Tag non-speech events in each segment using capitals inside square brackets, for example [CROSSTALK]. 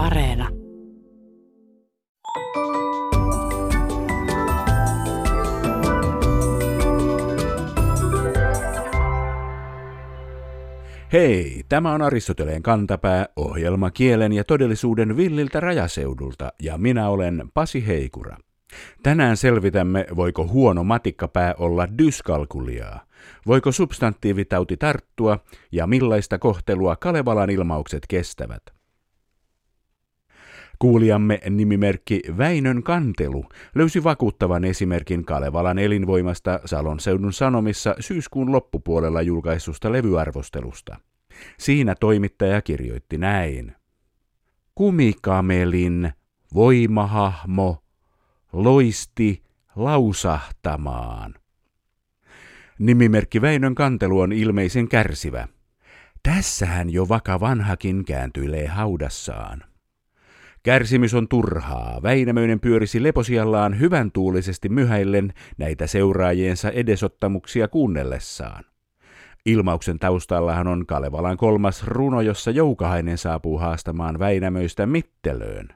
Areena. Hei, tämä on Aristoteleen kantapää, ohjelma kielen ja todellisuuden villiltä rajaseudulta, ja minä olen Pasi Heikura. Tänään selvitämme, voiko huono matikkapää olla dyskalkuliaa, voiko substantiivitauti tarttua ja millaista kohtelua Kalevalan ilmaukset kestävät. Kuulijamme nimimerkki Väinön kantelu löysi vakuuttavan esimerkin Kalevalan elinvoimasta Salon seudun sanomissa syyskuun loppupuolella julkaisusta levyarvostelusta. Siinä toimittaja kirjoitti näin. Kumikamelin voimahahmo loisti lausahtamaan. Nimimerkki Väinön kantelu on ilmeisen kärsivä. Tässähän jo vaka vanhakin kääntyilee haudassaan. Kärsimys on turhaa. Väinämöinen pyörisi leposiallaan hyvän tuulisesti myhäillen näitä seuraajiensa edesottamuksia kuunnellessaan. Ilmauksen taustallahan on Kalevalan kolmas runo, jossa Joukahainen saapuu haastamaan Väinämöistä mittelöön.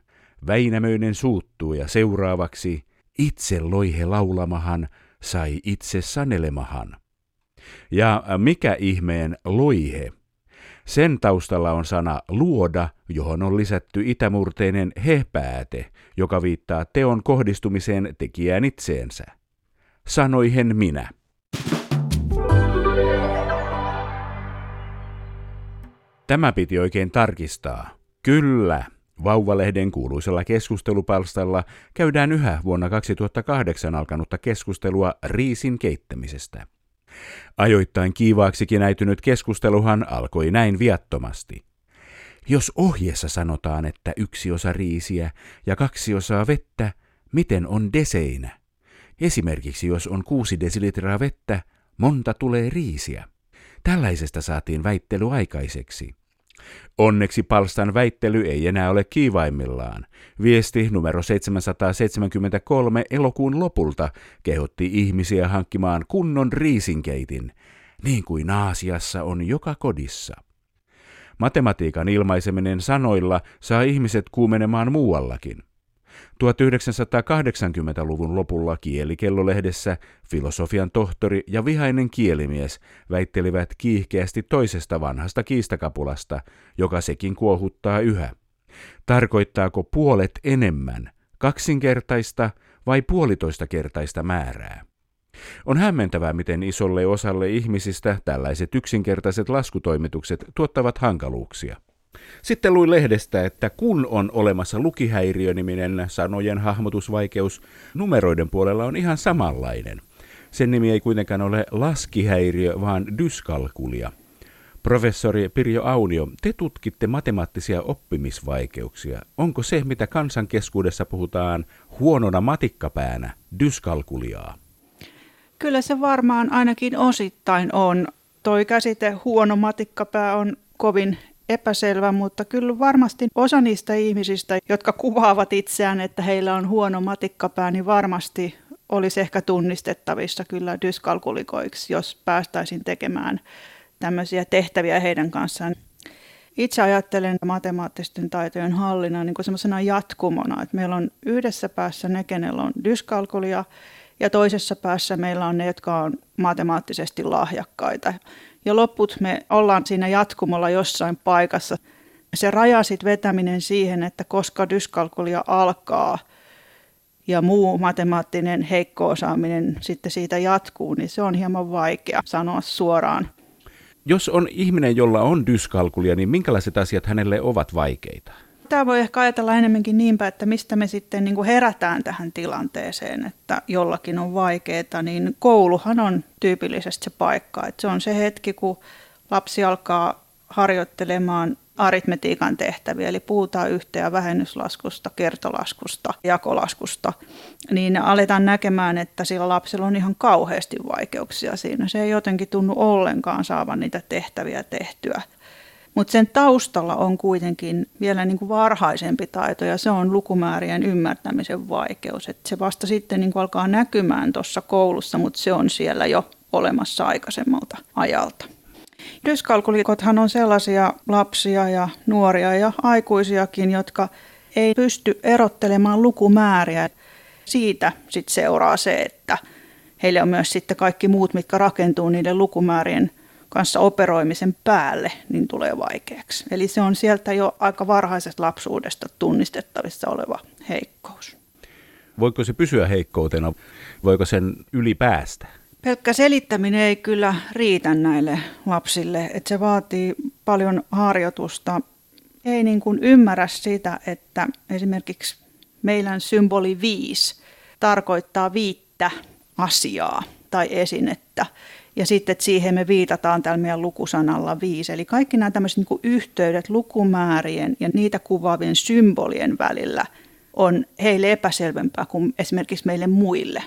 Väinämöinen suuttuu ja seuraavaksi itse loihe laulamahan sai itse sanelemahan. Ja mikä ihmeen loihe? Sen taustalla on sana luoda, johon on lisätty itämurteinen he-pääte, joka viittaa teon kohdistumiseen tekijään itseensä. Sanoihen minä. Tämä piti oikein tarkistaa. Kyllä, Vauvalehden kuuluisella keskustelupalstalla käydään yhä vuonna 2008 alkanutta keskustelua riisin keittämisestä. Ajoittain kiivaaksikin äitynyt keskusteluhan alkoi näin viattomasti. Jos ohjeessa sanotaan, että yksi osa riisiä ja kaksi osaa vettä, miten on deseinä? Esimerkiksi jos on kuusi desilitraa vettä, monta tulee riisiä. Tällaisesta saatiin väittely aikaiseksi. Onneksi palstan väittely ei enää ole kiivaimmillaan. Viesti numero 773 elokuun lopulta kehotti ihmisiä hankkimaan kunnon riisinkeitin, niin kuin Aasiassa on joka kodissa. Matematiikan ilmaiseminen sanoilla saa ihmiset kuumenemaan muuallakin. 1980-luvun lopulla Kielikellolehdessä filosofian tohtori ja vihainen kielimies väittelivät kiihkeästi toisesta vanhasta kiistakapulasta, joka sekin kuohuttaa yhä. Tarkoittaako puolet enemmän, kaksinkertaista vai puolitoista kertaista määrää? On hämmentävää, miten isolle osalle ihmisistä tällaiset yksinkertaiset laskutoimitukset tuottavat hankaluuksia. Sitten luin lehdestä, että kun on olemassa lukihäiriöniminen sanojen hahmotusvaikeus, numeroiden puolella on ihan samanlainen. Sen nimi ei kuitenkaan ole laskihäiriö, vaan dyskalkulia. Professori Pirjo Aunio, te tutkitte matemaattisia oppimisvaikeuksia. Onko se, mitä kansankeskuudessa puhutaan huonona matikkapäänä, dyskalkuliaa? Kyllä se varmaan ainakin osittain on. Toi käsite huono matikkapää on kovin epäselvä, mutta kyllä varmasti osa niistä ihmisistä, jotka kuvaavat itseään, että heillä on huono matikkapää, niin varmasti olisi ehkä tunnistettavissa kyllä dyskalkulikoiksi, jos päästäisiin tekemään tämmöisiä tehtäviä heidän kanssaan. Itse ajattelen matemaattisten taitojen hallinnan niin semmoisena jatkumona, että meillä on yhdessä päässä ne, kenellä on dyskalkulia, ja toisessa päässä meillä on ne, jotka on matemaattisesti lahjakkaita. Ja loput me ollaan siinä jatkumolla jossain paikassa. Se raja sit vetäminen siihen, että koska dyskalkulia alkaa ja muu matemaattinen heikko osaaminen sitten siitä jatkuu, niin se on hieman vaikea sanoa suoraan. Jos on ihminen, jolla on dyskalkulia, niin minkälaiset asiat hänelle ovat vaikeita? Tämä voi ehkä ajatella enemmänkin niinpä, että mistä me sitten niin kuin herätään tähän tilanteeseen, että jollakin on vaikeaa, niin kouluhan on tyypillisesti se paikka. Että se on se hetki, kun lapsi alkaa harjoittelemaan aritmetiikan tehtäviä, eli puhutaan yhteen- ja vähennyslaskusta, kertolaskusta, jakolaskusta, niin aletaan näkemään, että sillä lapsella on ihan kauheasti vaikeuksia siinä. Se ei jotenkin tunnu ollenkaan saavan niitä tehtäviä tehtyä. Mutta sen taustalla on kuitenkin vielä niin kuin varhaisempi taito ja se on lukumäärien ymmärtämisen vaikeus. Et se vasta sitten niin kuin alkaa näkymään tuossa koulussa, mutta se on siellä jo olemassa aikaisemmalta ajalta. Dyskalkulikothan on sellaisia lapsia ja nuoria ja aikuisiakin, jotka ei pysty erottelemaan lukumääriä. Siitä sitten seuraa se, että heille on myös sitten kaikki muut, mitkä rakentuu niiden lukumäärien kanssa operoimisen päälle, niin tulee vaikeaksi. Eli se on sieltä jo aika varhaisesta lapsuudesta tunnistettavissa oleva heikkous. Voiko se pysyä heikkoutena? Voiko sen yli päästä? Pelkkä selittäminen ei kyllä riitä näille lapsille, että se vaatii paljon harjoitusta. Ei niin kuin ymmärrä sitä, että esimerkiksi meidän symboli 5 tarkoittaa viittä asiaa tai esinettä. Ja sitten että siihen me viitataan tällä meidän lukusanalla viisi. Eli kaikki nämä tämmöiset niin yhteydet lukumäärien ja niitä kuvaavien symbolien välillä on heille epäselvempää kuin esimerkiksi meille muille.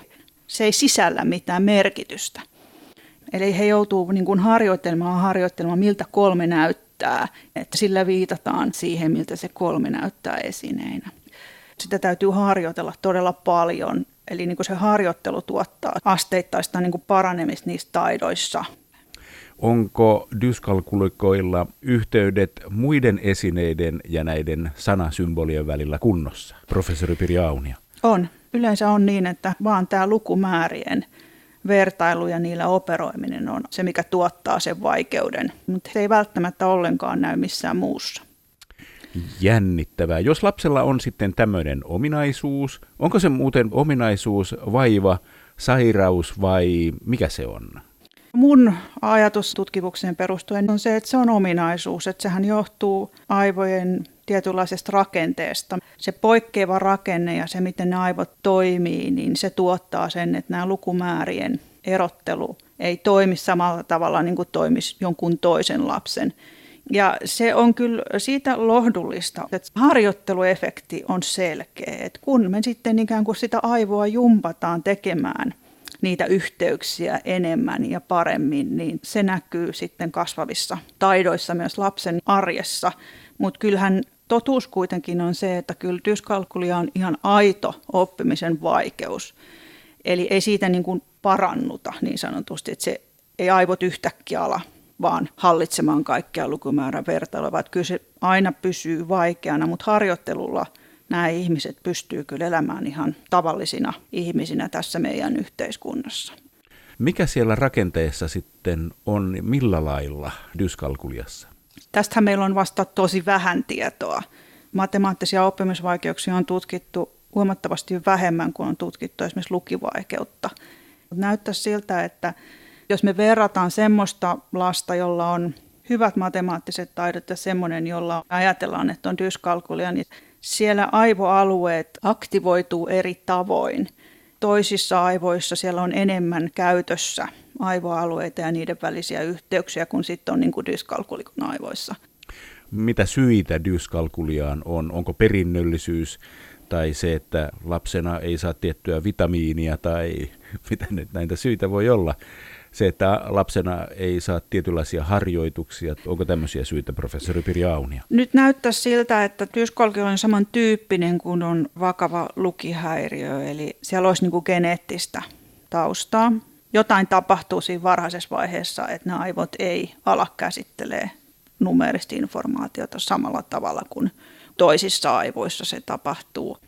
Se ei sisällä mitään merkitystä. Eli he joutuu niin kuin harjoittelemaan harjoittelemaan, miltä kolme näyttää, että sillä viitataan siihen, miltä se kolme näyttää esineinä. Sitä täytyy harjoitella todella paljon Eli niin kuin se harjoittelu tuottaa asteittaista niin kuin paranemista niissä taidoissa. Onko dyskalkulikoilla yhteydet muiden esineiden ja näiden sanasymbolien välillä kunnossa, professori Pirja Aunia? On. Yleensä on niin, että vaan tämä lukumäärien vertailu ja niillä operoiminen on se, mikä tuottaa sen vaikeuden, mutta se ei välttämättä ollenkaan näy missään muussa jännittävää. Jos lapsella on sitten tämmöinen ominaisuus, onko se muuten ominaisuus, vaiva, sairaus vai mikä se on? Mun ajatus tutkimukseen perustuen on se, että se on ominaisuus, että sehän johtuu aivojen tietynlaisesta rakenteesta. Se poikkeava rakenne ja se, miten ne aivot toimii, niin se tuottaa sen, että nämä lukumäärien erottelu ei toimi samalla tavalla niin kuin toimisi jonkun toisen lapsen. Ja se on kyllä siitä lohdullista, että harjoitteluefekti on selkeä. Että kun me sitten ikään kuin sitä aivoa jumpataan tekemään niitä yhteyksiä enemmän ja paremmin, niin se näkyy sitten kasvavissa taidoissa myös lapsen arjessa. Mutta kyllähän totuus kuitenkin on se, että kyllä dyskalkulia on ihan aito oppimisen vaikeus. Eli ei siitä niin kuin parannuta niin sanotusti, että se ei aivot yhtäkkiä ala vaan hallitsemaan kaikkea lukumäärän vertailua, vaan kyllä se aina pysyy vaikeana, mutta harjoittelulla nämä ihmiset pystyy kyllä elämään ihan tavallisina ihmisinä tässä meidän yhteiskunnassa. Mikä siellä rakenteessa sitten on, millä lailla dyskalkuliassa? Tästähän meillä on vasta tosi vähän tietoa. Matemaattisia oppimisvaikeuksia on tutkittu huomattavasti vähemmän kuin on tutkittu esimerkiksi lukivaikeutta. Näyttää siltä, että jos me verrataan semmoista lasta, jolla on hyvät matemaattiset taidot ja semmoinen, jolla ajatellaan, että on dyskalkulia, niin siellä aivoalueet aktivoituu eri tavoin. Toisissa aivoissa siellä on enemmän käytössä aivoalueita ja niiden välisiä yhteyksiä kuin sitten on niin kuin dyskalkulikon aivoissa. Mitä syitä dyskalkuliaan on? Onko perinnöllisyys tai se, että lapsena ei saa tiettyä vitamiinia tai [LAUGHS] mitä nyt näitä syitä voi olla? Se, että lapsena ei saa tietynlaisia harjoituksia. Onko tämmöisiä syitä, professori Pirja Aunia? Nyt näyttää siltä, että dyskalkio on samantyyppinen kuin on vakava lukihäiriö, eli siellä olisi niin kuin geneettistä taustaa. Jotain tapahtuu siinä varhaisessa vaiheessa, että nämä aivot ei ala käsittelee numerista informaatiota samalla tavalla kuin toisissa aivoissa se tapahtuu.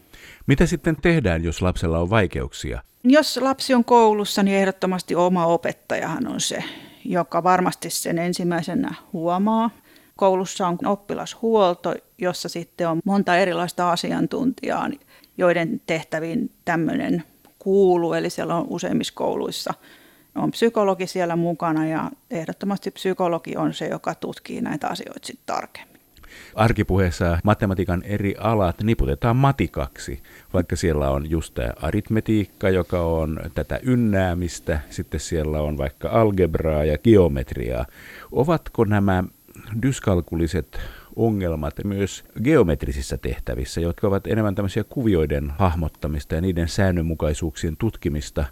Mitä sitten tehdään, jos lapsella on vaikeuksia jos lapsi on koulussa, niin ehdottomasti oma opettajahan on se, joka varmasti sen ensimmäisenä huomaa. Koulussa on oppilashuolto, jossa sitten on monta erilaista asiantuntijaa, joiden tehtäviin tämmöinen kuuluu. Eli siellä on useimmissa kouluissa on psykologi siellä mukana ja ehdottomasti psykologi on se, joka tutkii näitä asioita sitten tarkemmin arkipuheessa matematiikan eri alat niputetaan matikaksi, vaikka siellä on just tämä aritmetiikka, joka on tätä ynnäämistä, sitten siellä on vaikka algebraa ja geometriaa. Ovatko nämä dyskalkuliset ongelmat myös geometrisissä tehtävissä, jotka ovat enemmän tämmöisiä kuvioiden hahmottamista ja niiden säännönmukaisuuksien tutkimista,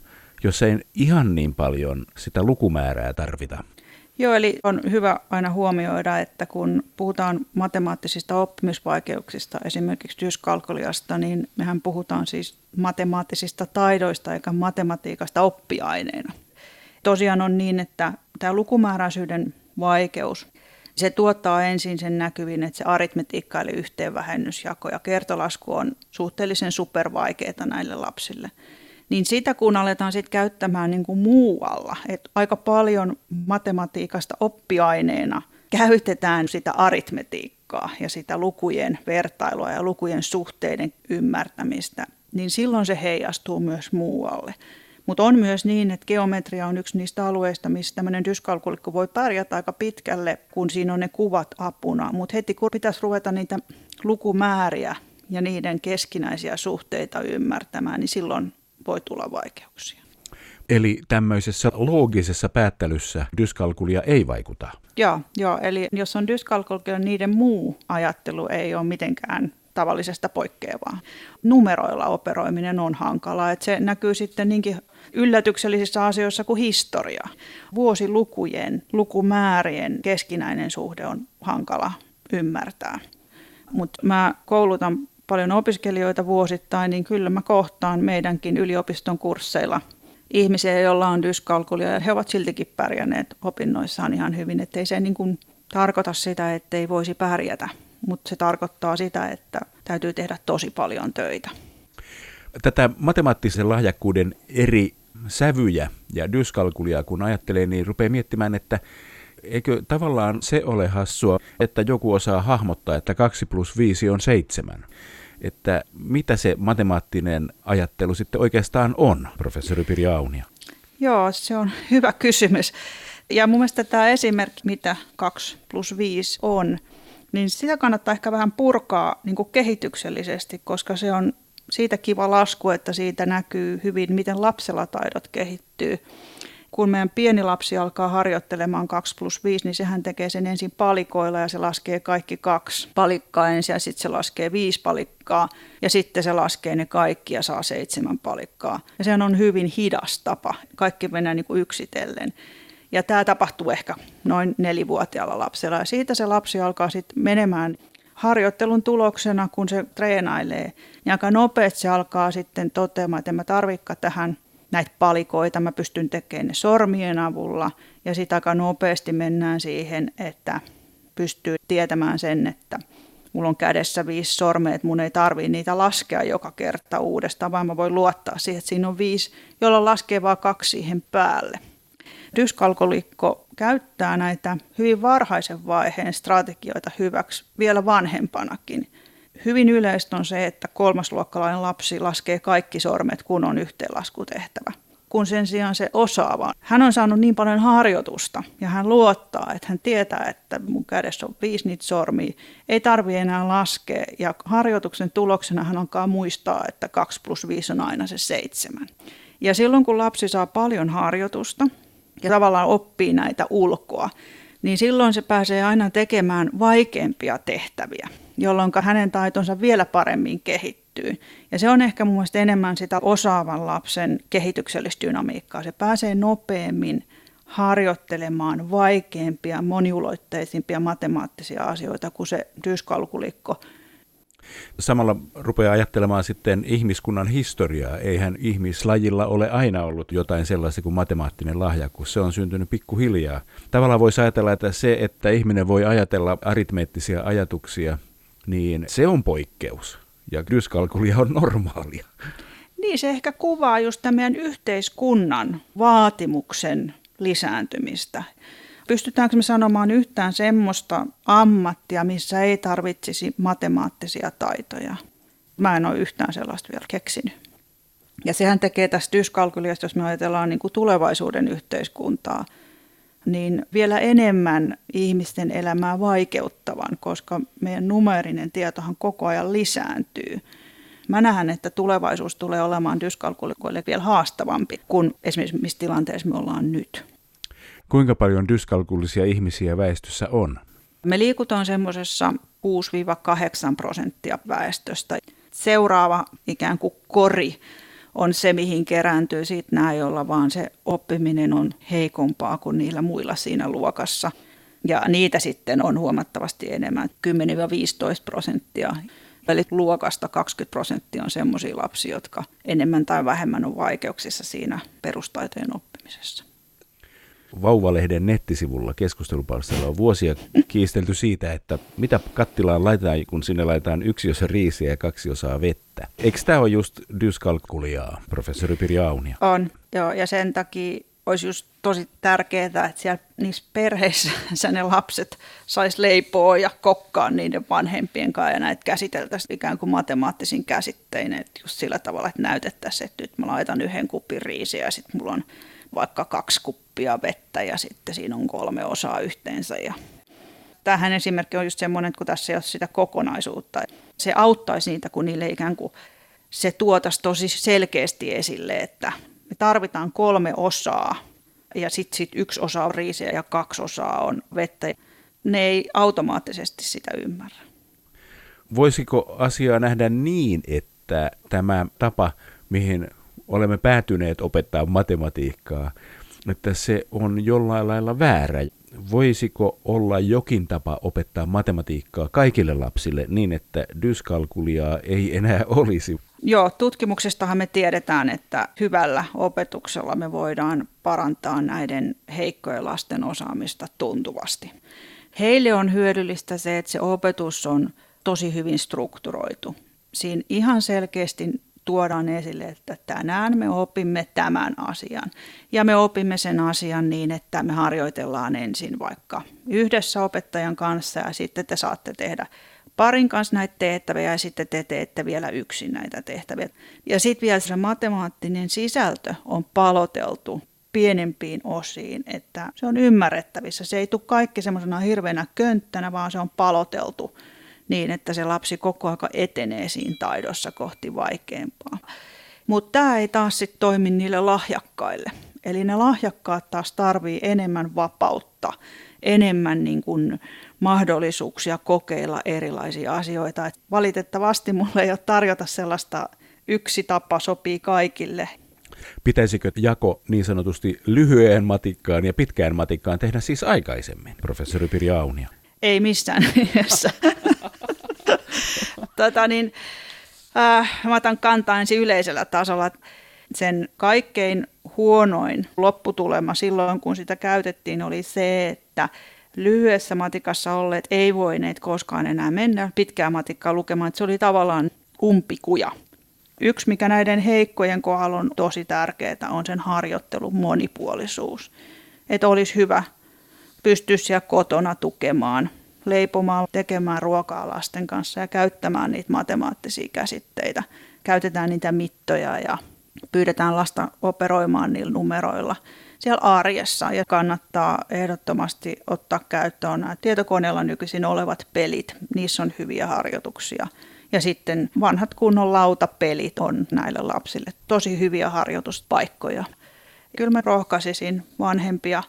jossa ei ihan niin paljon sitä lukumäärää tarvita? Joo, eli on hyvä aina huomioida, että kun puhutaan matemaattisista oppimisvaikeuksista, esimerkiksi dyskalkuliasta, niin mehän puhutaan siis matemaattisista taidoista eikä matematiikasta oppiaineena. Tosiaan on niin, että tämä lukumääräisyyden vaikeus. Se tuottaa ensin sen näkyvin, että se aritmetiikka eli yhteenvähennysjako ja kertolasku on suhteellisen supervaikeita näille lapsille. Niin sitä kun aletaan sitten käyttämään niin kuin muualla, että aika paljon matematiikasta oppiaineena käytetään sitä aritmetiikkaa ja sitä lukujen vertailua ja lukujen suhteiden ymmärtämistä, niin silloin se heijastuu myös muualle. Mutta on myös niin, että geometria on yksi niistä alueista, missä tämmöinen dyskalkulikko voi pärjätä aika pitkälle, kun siinä on ne kuvat apuna. Mutta heti kun pitäisi ruveta niitä lukumääriä ja niiden keskinäisiä suhteita ymmärtämään, niin silloin voi tulla vaikeuksia. Eli tämmöisessä loogisessa päättelyssä dyskalkulia ei vaikuta? Joo, joo eli jos on dyskalkulia, niiden muu ajattelu ei ole mitenkään tavallisesta poikkeavaa. Numeroilla operoiminen on hankalaa, että se näkyy sitten niinkin yllätyksellisissä asioissa kuin historia. Vuosilukujen, lukumäärien keskinäinen suhde on hankala ymmärtää. Mutta mä koulutan paljon opiskelijoita vuosittain, niin kyllä mä kohtaan meidänkin yliopiston kursseilla ihmisiä, joilla on dyskalkulia, ja he ovat siltikin pärjänneet opinnoissaan ihan hyvin. Että ei se niin kuin tarkoita sitä, että ei voisi pärjätä, mutta se tarkoittaa sitä, että täytyy tehdä tosi paljon töitä. Tätä matemaattisen lahjakkuuden eri sävyjä ja dyskalkulia kun ajattelee, niin rupeaa miettimään, että eikö tavallaan se ole hassua, että joku osaa hahmottaa, että 2 plus 5 on 7. Että mitä se matemaattinen ajattelu sitten oikeastaan on, professori Pirja Aunia? Joo, se on hyvä kysymys. Ja mun mielestä tämä esimerkki, mitä 2 plus 5 on, niin sitä kannattaa ehkä vähän purkaa niin kuin kehityksellisesti, koska se on siitä kiva lasku, että siitä näkyy hyvin, miten lapsella taidot kehittyy. Kun meidän pieni lapsi alkaa harjoittelemaan 2 plus 5, niin sehän tekee sen ensin palikoilla ja se laskee kaikki kaksi palikkaa ensin ja sitten se laskee viisi palikkaa ja sitten se laskee ne kaikki ja saa seitsemän palikkaa. Ja sehän on hyvin hidas tapa, kaikki menee niin kuin yksitellen. Ja tämä tapahtuu ehkä noin nelivuotiaalla lapsella ja siitä se lapsi alkaa sitten menemään harjoittelun tuloksena, kun se treenailee, niin aika nopeasti se alkaa sitten toteamaan, että en mä tähän näitä palikoita, mä pystyn tekemään ne sormien avulla ja sitten aika nopeasti mennään siihen, että pystyy tietämään sen, että mulla on kädessä viisi sormea, että mun ei tarvii niitä laskea joka kerta uudestaan, vaan mä voin luottaa siihen, että siinä on viisi, jolla laskee vaan kaksi siihen päälle. Dyskalkolikko käyttää näitä hyvin varhaisen vaiheen strategioita hyväksi vielä vanhempanakin. Hyvin yleistä on se, että kolmasluokkalainen lapsi laskee kaikki sormet, kun on yhteenlaskutehtävä kun sen sijaan se osaava. Hän on saanut niin paljon harjoitusta ja hän luottaa, että hän tietää, että mun kädessä on viisi niitä sormia. Ei tarvi enää laskea ja harjoituksen tuloksena hän onkaa muistaa, että 2 plus 5 on aina se seitsemän. Ja silloin kun lapsi saa paljon harjoitusta, ja tavallaan oppii näitä ulkoa, niin silloin se pääsee aina tekemään vaikeampia tehtäviä, jolloin hänen taitonsa vielä paremmin kehittyy. Ja se on ehkä mun enemmän sitä osaavan lapsen kehityksellistä dynamiikkaa. Se pääsee nopeammin harjoittelemaan vaikeampia, moniulotteisimpia matemaattisia asioita kuin se dyskalkulikko, Samalla rupeaa ajattelemaan sitten ihmiskunnan historiaa. Eihän ihmislajilla ole aina ollut jotain sellaista kuin matemaattinen lahjakkuus. Se on syntynyt pikkuhiljaa. Tavallaan voisi ajatella, että se, että ihminen voi ajatella aritmeettisia ajatuksia, niin se on poikkeus. Ja dyskalkulia on normaalia. Niin, se ehkä kuvaa just tämän yhteiskunnan vaatimuksen lisääntymistä. Pystytäänkö me sanomaan yhtään semmoista ammattia, missä ei tarvitsisi matemaattisia taitoja? Mä en ole yhtään sellaista vielä keksinyt. Ja sehän tekee tästä dyskalkyliasta, jos me ajatellaan niin kuin tulevaisuuden yhteiskuntaa, niin vielä enemmän ihmisten elämää vaikeuttavan, koska meidän numerinen tietohan koko ajan lisääntyy. Mä näen, että tulevaisuus tulee olemaan dyskalkulikoille vielä haastavampi kuin esimerkiksi missä tilanteessa me ollaan nyt. Kuinka paljon dyskalkulisia ihmisiä väestössä on? Me liikutaan semmoisessa 6-8 prosenttia väestöstä. Seuraava ikään kuin kori on se, mihin kerääntyy sitten nämä, joilla vaan se oppiminen on heikompaa kuin niillä muilla siinä luokassa. Ja niitä sitten on huomattavasti enemmän, 10-15 prosenttia. Eli luokasta 20 prosenttia on sellaisia lapsia, jotka enemmän tai vähemmän on vaikeuksissa siinä perustaitojen oppimisessa. Vauvalehden nettisivulla keskustelupalstalla on vuosia kiistelty siitä, että mitä kattilaan laitetaan, kun sinne laitetaan yksi osa riisiä ja kaksi osaa vettä. Eikö tämä ole just dyskalkuliaa, professori Pirja Aunia? On, joo, ja sen takia olisi just tosi tärkeää, että siellä niissä perheissä [LAUGHS] ne lapset sais leipoa ja kokkaa niiden vanhempien kanssa ja näitä käsiteltäisiin ikään kuin matemaattisin käsittein, että just sillä tavalla, että näytettäisiin, että nyt mä laitan yhden kupin riisiä ja sitten mulla on vaikka kaksi kuppia vettä ja sitten siinä on kolme osaa yhteensä. Ja tähän esimerkki on just semmoinen, että kun tässä ei ole sitä kokonaisuutta, se auttaisi niitä, kun niille ikään kuin se tuotaisi tosi selkeästi esille, että me tarvitaan kolme osaa ja sitten sit yksi osa on riisiä ja kaksi osaa on vettä. Ne ei automaattisesti sitä ymmärrä. Voisiko asiaa nähdä niin, että tämä tapa, mihin olemme päätyneet opettaa matematiikkaa, että se on jollain lailla väärä. Voisiko olla jokin tapa opettaa matematiikkaa kaikille lapsille niin, että dyskalkuliaa ei enää olisi? Joo, tutkimuksestahan me tiedetään, että hyvällä opetuksella me voidaan parantaa näiden heikkojen lasten osaamista tuntuvasti. Heille on hyödyllistä se, että se opetus on tosi hyvin strukturoitu. Siinä ihan selkeästi tuodaan esille, että tänään me opimme tämän asian. Ja me opimme sen asian niin, että me harjoitellaan ensin vaikka yhdessä opettajan kanssa ja sitten te saatte tehdä parin kanssa näitä tehtäviä ja sitten te teette vielä yksin näitä tehtäviä. Ja sitten vielä se matemaattinen sisältö on paloteltu pienempiin osiin, että se on ymmärrettävissä. Se ei tule kaikki semmoisena hirveänä könttänä, vaan se on paloteltu niin, että se lapsi koko ajan etenee siinä taidossa kohti vaikeampaa. Mutta tämä ei taas sitten toimi niille lahjakkaille. Eli ne lahjakkaat taas tarvii enemmän vapautta, enemmän niin kuin mahdollisuuksia kokeilla erilaisia asioita. Et valitettavasti mulle ei ole tarjota sellaista yksi tapa sopii kaikille. Pitäisikö jako niin sanotusti lyhyen matikkaan ja pitkään matikkaan tehdä siis aikaisemmin, professori Pirja Aunia? Ei missään [LAUGHS] nimessä. Tota niin, äh, mä otan kantaa ensin yleisellä tasolla. Sen kaikkein huonoin lopputulema silloin, kun sitä käytettiin, oli se, että lyhyessä matikassa olleet ei voineet koskaan enää mennä pitkää matikkaa lukemaan. Että se oli tavallaan umpikuja. Yksi, mikä näiden heikkojen kohdalla on tosi tärkeää, on sen harjoittelun monipuolisuus. Että olisi hyvä pystyä siellä kotona tukemaan, leipomaan, tekemään ruokaa lasten kanssa ja käyttämään niitä matemaattisia käsitteitä. Käytetään niitä mittoja ja pyydetään lasta operoimaan niillä numeroilla siellä arjessa ja kannattaa ehdottomasti ottaa käyttöön nämä tietokoneella nykyisin olevat pelit. Niissä on hyviä harjoituksia. Ja sitten vanhat kunnon lautapelit on näille lapsille tosi hyviä harjoituspaikkoja. Kyllä mä rohkaisisin vanhempia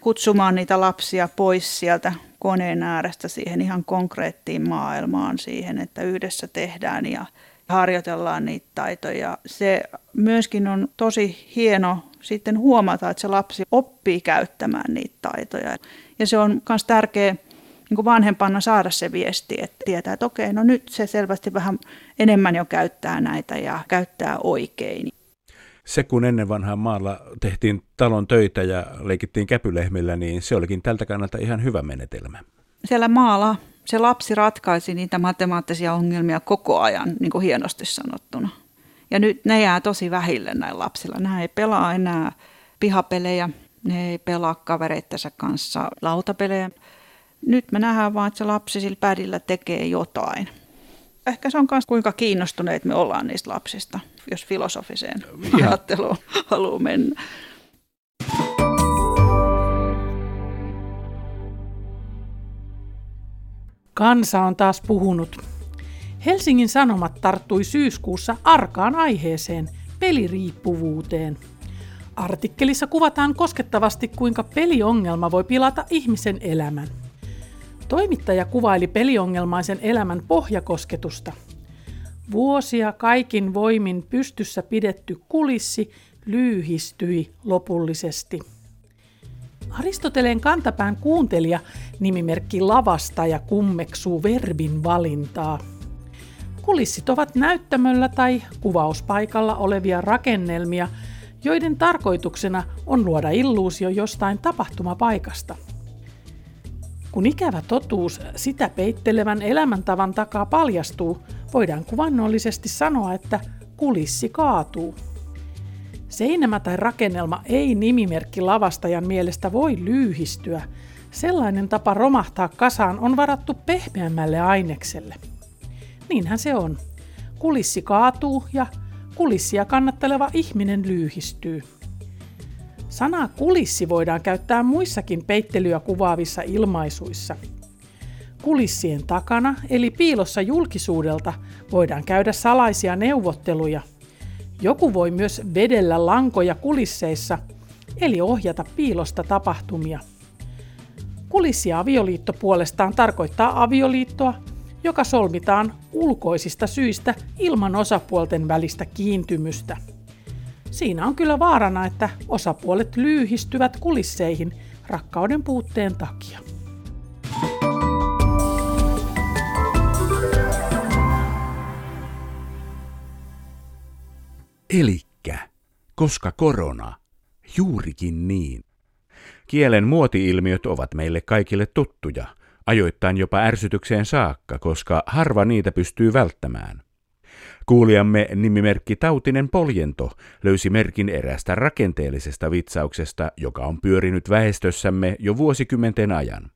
kutsumaan niitä lapsia pois sieltä koneen äärestä siihen ihan konkreettiin maailmaan, siihen, että yhdessä tehdään ja harjoitellaan niitä taitoja. Se myöskin on tosi hieno sitten huomata, että se lapsi oppii käyttämään niitä taitoja. Ja se on myös tärkeä niin kuin vanhempana saada se viesti, että tietää, että okei, no nyt se selvästi vähän enemmän jo käyttää näitä ja käyttää oikein. Se kun ennen vanhaa maalla tehtiin talon töitä ja leikittiin käpylehmillä, niin se olikin tältä kannalta ihan hyvä menetelmä. Siellä maalla se lapsi ratkaisi niitä matemaattisia ongelmia koko ajan, niin kuin hienosti sanottuna. Ja nyt ne jää tosi vähille näillä lapsilla. Nämä ei pelaa enää pihapelejä, ne ei pelaa kavereittensa kanssa lautapelejä. Nyt me nähdään vaan, että se lapsi sillä pädillä tekee jotain. Ehkä se on myös kuinka kiinnostuneet me ollaan niistä lapsista, jos filosofiseen ja. ajatteluun haluaa mennä. Kansa on taas puhunut. Helsingin Sanomat tarttui syyskuussa arkaan aiheeseen, peliriippuvuuteen. Artikkelissa kuvataan koskettavasti, kuinka peliongelma voi pilata ihmisen elämän. Toimittaja kuvaili peliongelmaisen elämän pohjakosketusta. Vuosia kaikin voimin pystyssä pidetty kulissi lyyhistyi lopullisesti. Aristoteleen kantapään kuuntelija nimimerkki lavasta ja kummeksuu verbin valintaa. Kulissit ovat näyttämöllä tai kuvauspaikalla olevia rakennelmia, joiden tarkoituksena on luoda illuusio jostain tapahtumapaikasta. Kun ikävä totuus sitä peittelevän elämäntavan takaa paljastuu, voidaan kuvannollisesti sanoa, että kulissi kaatuu. Seinämä tai rakennelma ei nimimerkki lavastajan mielestä voi lyyhistyä. Sellainen tapa romahtaa kasaan on varattu pehmeämmälle ainekselle. Niinhän se on. Kulissi kaatuu ja kulissia kannatteleva ihminen lyyhistyy. Sanaa kulissi voidaan käyttää muissakin peittelyä kuvaavissa ilmaisuissa. Kulissien takana, eli piilossa julkisuudelta, voidaan käydä salaisia neuvotteluja. Joku voi myös vedellä lankoja kulisseissa, eli ohjata piilosta tapahtumia. Kulissi-avioliitto puolestaan tarkoittaa avioliittoa, joka solmitaan ulkoisista syistä ilman osapuolten välistä kiintymystä. Siinä on kyllä vaarana, että osapuolet lyyhistyvät kulisseihin rakkauden puutteen takia. Elikkä, koska korona, juurikin niin. Kielen muoti-ilmiöt ovat meille kaikille tuttuja, ajoittain jopa ärsytykseen saakka, koska harva niitä pystyy välttämään. Kuulijamme nimimerkki Tautinen Poljento löysi merkin erästä rakenteellisesta vitsauksesta, joka on pyörinyt väestössämme jo vuosikymmenten ajan.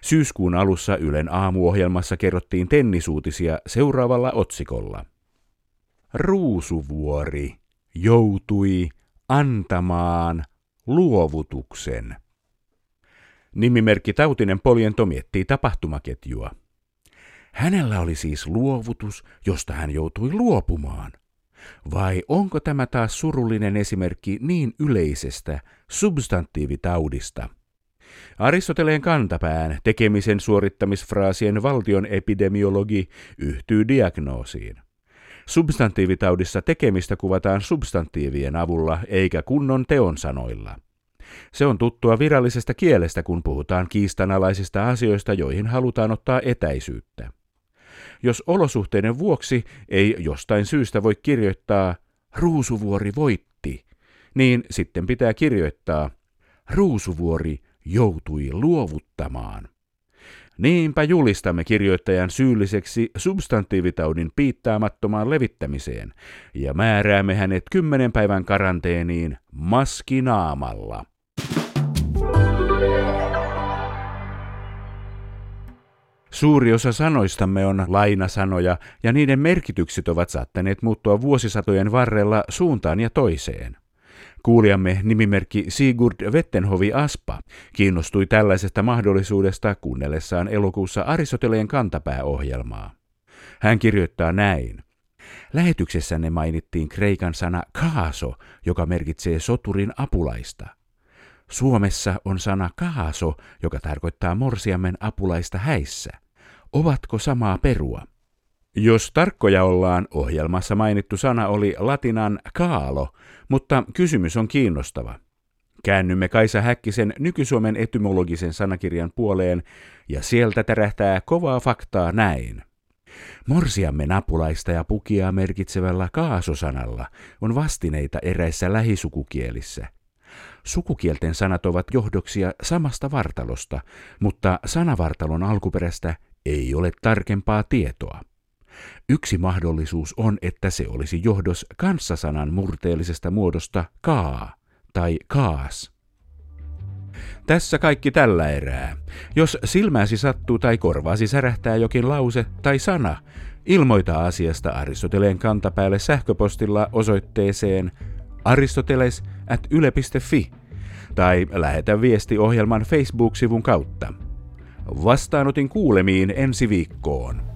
Syyskuun alussa Ylen aamuohjelmassa kerrottiin tennisuutisia seuraavalla otsikolla. Ruusuvuori joutui antamaan luovutuksen. Nimimerkki Tautinen Poljento miettii tapahtumaketjua. Hänellä oli siis luovutus, josta hän joutui luopumaan. Vai onko tämä taas surullinen esimerkki niin yleisestä substantiivitaudista? Aristoteleen kantapään tekemisen suorittamisfraasien valtion epidemiologi yhtyy diagnoosiin. Substantiivitaudissa tekemistä kuvataan substantiivien avulla eikä kunnon teon sanoilla. Se on tuttua virallisesta kielestä, kun puhutaan kiistanalaisista asioista, joihin halutaan ottaa etäisyyttä. Jos olosuhteiden vuoksi ei jostain syystä voi kirjoittaa Ruusuvuori voitti, niin sitten pitää kirjoittaa Ruusuvuori joutui luovuttamaan. Niinpä julistamme kirjoittajan syylliseksi substantiivitaudin piittaamattomaan levittämiseen ja määräämme hänet kymmenen päivän karanteeniin maskinaamalla. Suuri osa sanoistamme on lainasanoja ja niiden merkitykset ovat saattaneet muuttua vuosisatojen varrella suuntaan ja toiseen. Kuulijamme nimimerkki Sigurd Vettenhovi Aspa kiinnostui tällaisesta mahdollisuudesta kuunnellessaan elokuussa Aristoteleen kantapääohjelmaa. Hän kirjoittaa näin. Lähetyksessänne mainittiin kreikan sana kaaso, joka merkitsee soturin apulaista. Suomessa on sana kaaso, joka tarkoittaa morsiamen apulaista häissä. Ovatko samaa perua? Jos tarkkoja ollaan, ohjelmassa mainittu sana oli latinan kaalo, mutta kysymys on kiinnostava. Käännymme Kaisa Häkkisen nykysuomen etymologisen sanakirjan puoleen, ja sieltä tärähtää kovaa faktaa näin. Morsiamme napulaista ja pukia merkitsevällä kaasosanalla on vastineita eräissä lähisukukielissä. Sukukielten sanat ovat johdoksia samasta vartalosta, mutta sanavartalon alkuperästä ei ole tarkempaa tietoa. Yksi mahdollisuus on, että se olisi johdos kanssasanan murteellisesta muodosta kaa tai kaas. Tässä kaikki tällä erää. Jos silmäsi sattuu tai korvaasi särähtää jokin lause tai sana, ilmoita asiasta Aristoteleen kantapäälle sähköpostilla osoitteeseen aristoteles at yle.fi tai lähetä viesti ohjelman Facebook-sivun kautta. Vastaanotin kuulemiin ensi viikkoon.